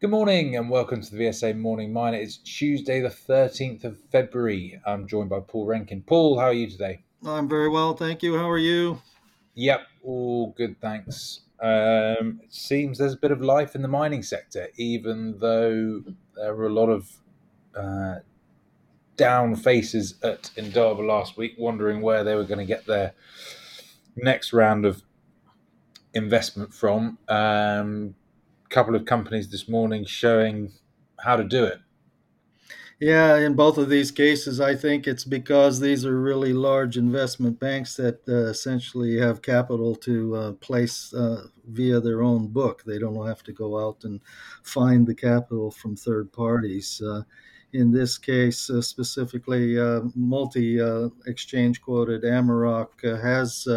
Good morning and welcome to the VSA Morning Miner. It's Tuesday, the 13th of February. I'm joined by Paul Rankin. Paul, how are you today? I'm very well, thank you. How are you? Yep, all good, thanks. Um, it seems there's a bit of life in the mining sector, even though there were a lot of uh, down faces at Indaba last week, wondering where they were going to get their next round of investment from. Um, couple of companies this morning showing how to do it. Yeah, in both of these cases, I think it's because these are really large investment banks that uh, essentially have capital to uh, place uh, via their own book. They don't have to go out and find the capital from third parties. Uh, in this case, uh, specifically, uh, multi exchange quoted Amaroq has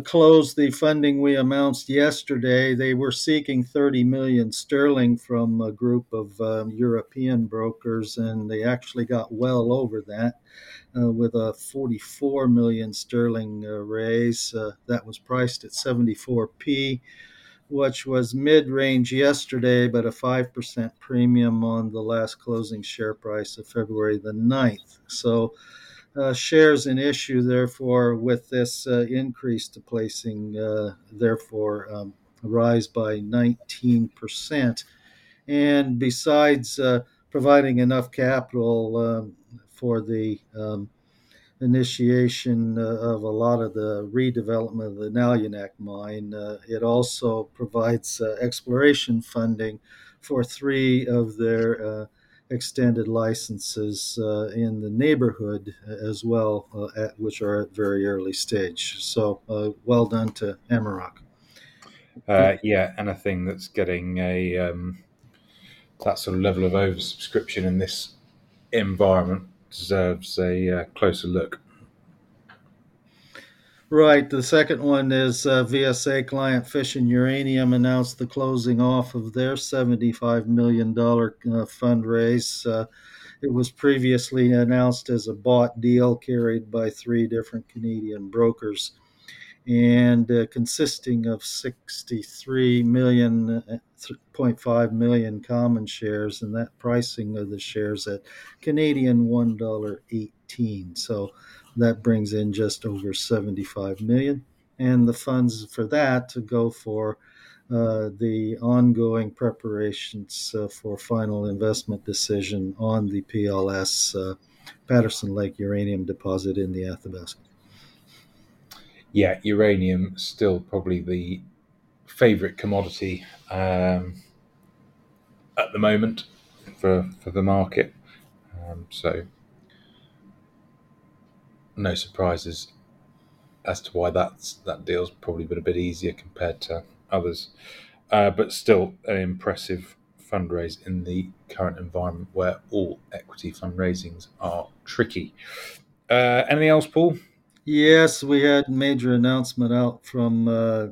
closed the funding we announced yesterday. They were seeking 30 million sterling from a group of um, European brokers, and they actually got well over that uh, with a 44 million sterling uh, raise uh, that was priced at 74p. Which was mid range yesterday, but a 5% premium on the last closing share price of February the 9th. So uh, shares an issue, therefore, with this uh, increase to placing, uh, therefore, um, rise by 19%. And besides uh, providing enough capital um, for the um, initiation uh, of a lot of the redevelopment of the Nalunaq mine, uh, it also provides exploration funding for three of their extended licenses uh, in the neighborhood as well, uh, at, which are at very early stage. So uh, well done to Amaroq. Uh, yeah, anything that's getting a um, that sort of level of oversubscription in this environment deserves a uh, closer look. Right. The second one is uh, VSA client Fission Uranium announced the closing off of their $75 million uh, fundraise. Uh, it was previously announced as a bought deal carried by three different Canadian brokers and uh, consisting of 63 million, uh, 0.5 million common shares, and that pricing of the shares at Canadian $1.18. So that brings in just over 75 million and the funds for that to go for uh, the ongoing preparations uh, for final investment decision on the PLS uh, Patterson Lake uranium deposit in the Athabasca. Yeah, uranium still probably the favorite commodity um, at the moment for for the market. Um, so no surprises as to why that's that deal's probably been a bit easier compared to others. Uh, but still an impressive fundraise in the current environment where all equity fundraisings are tricky. Uh, anything else, Paul? Yes, we had major announcement out from uh,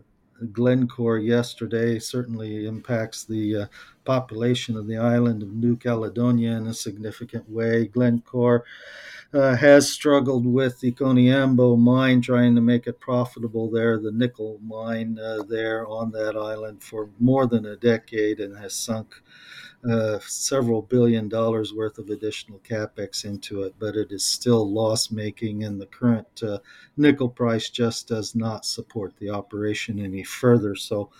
Glencore yesterday. Certainly impacts the uh, population of the island of New Caledonia in a significant way. Glencore uh, has struggled with the Koniambo mine, trying to make it profitable there, the nickel mine uh, there on that island for more than a decade and has sunk uh, several billion dollars worth of additional capex into it, but it is still loss making, and the current uh, nickel price just does not support the operation any further. So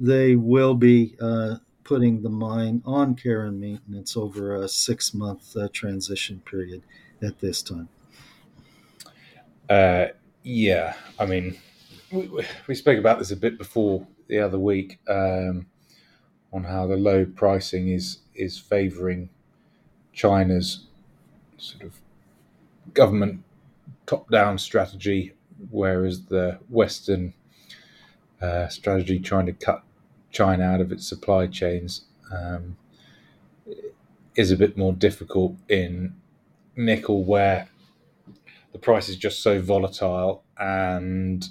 they will be uh, putting the mine on care and maintenance over a six month uh, transition period at this time? Uh, yeah, I mean, we, we, spoke about this a bit before the other week um, on how the low pricing is is favouring China's sort of government top down strategy, whereas the Western uh, strategy trying to cut China out of its supply chains um, is a bit more difficult in nickel where the price is just so volatile and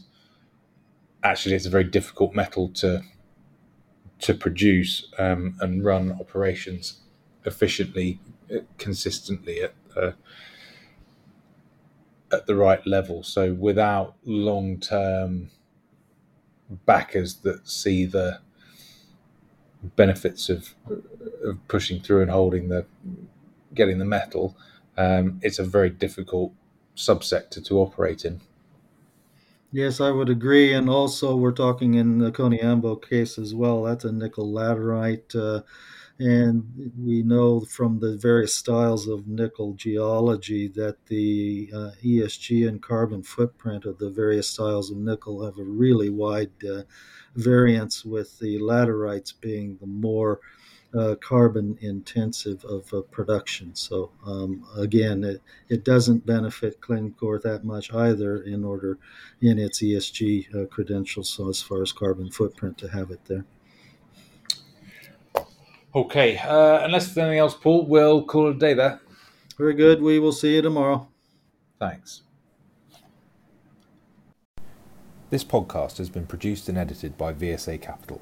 actually it's a very difficult metal to to produce um, and run operations efficiently uh, consistently at uh, at the right level so without long term backers that see the benefits of of pushing through and holding the getting the metal, um, it's a very difficult subsector to operate in. Yes, I would agree. And also, we're talking in the Koniambo case as well. That's a nickel laterite. Uh, and we know from the various styles of nickel geology that the uh, ESG and carbon footprint of the various styles of nickel have a really wide uh, variance, with the laterites being the more uh, carbon intensive of uh, production. So um, again, it, it doesn't benefit Glencore that much either in order in its ESG uh, credentials. So as far as carbon footprint to have it there. Okay, uh, unless there's anything else, Paul, we'll call it a day there. Very good. We will see you tomorrow. Thanks. This podcast has been produced and edited by VSA Capital.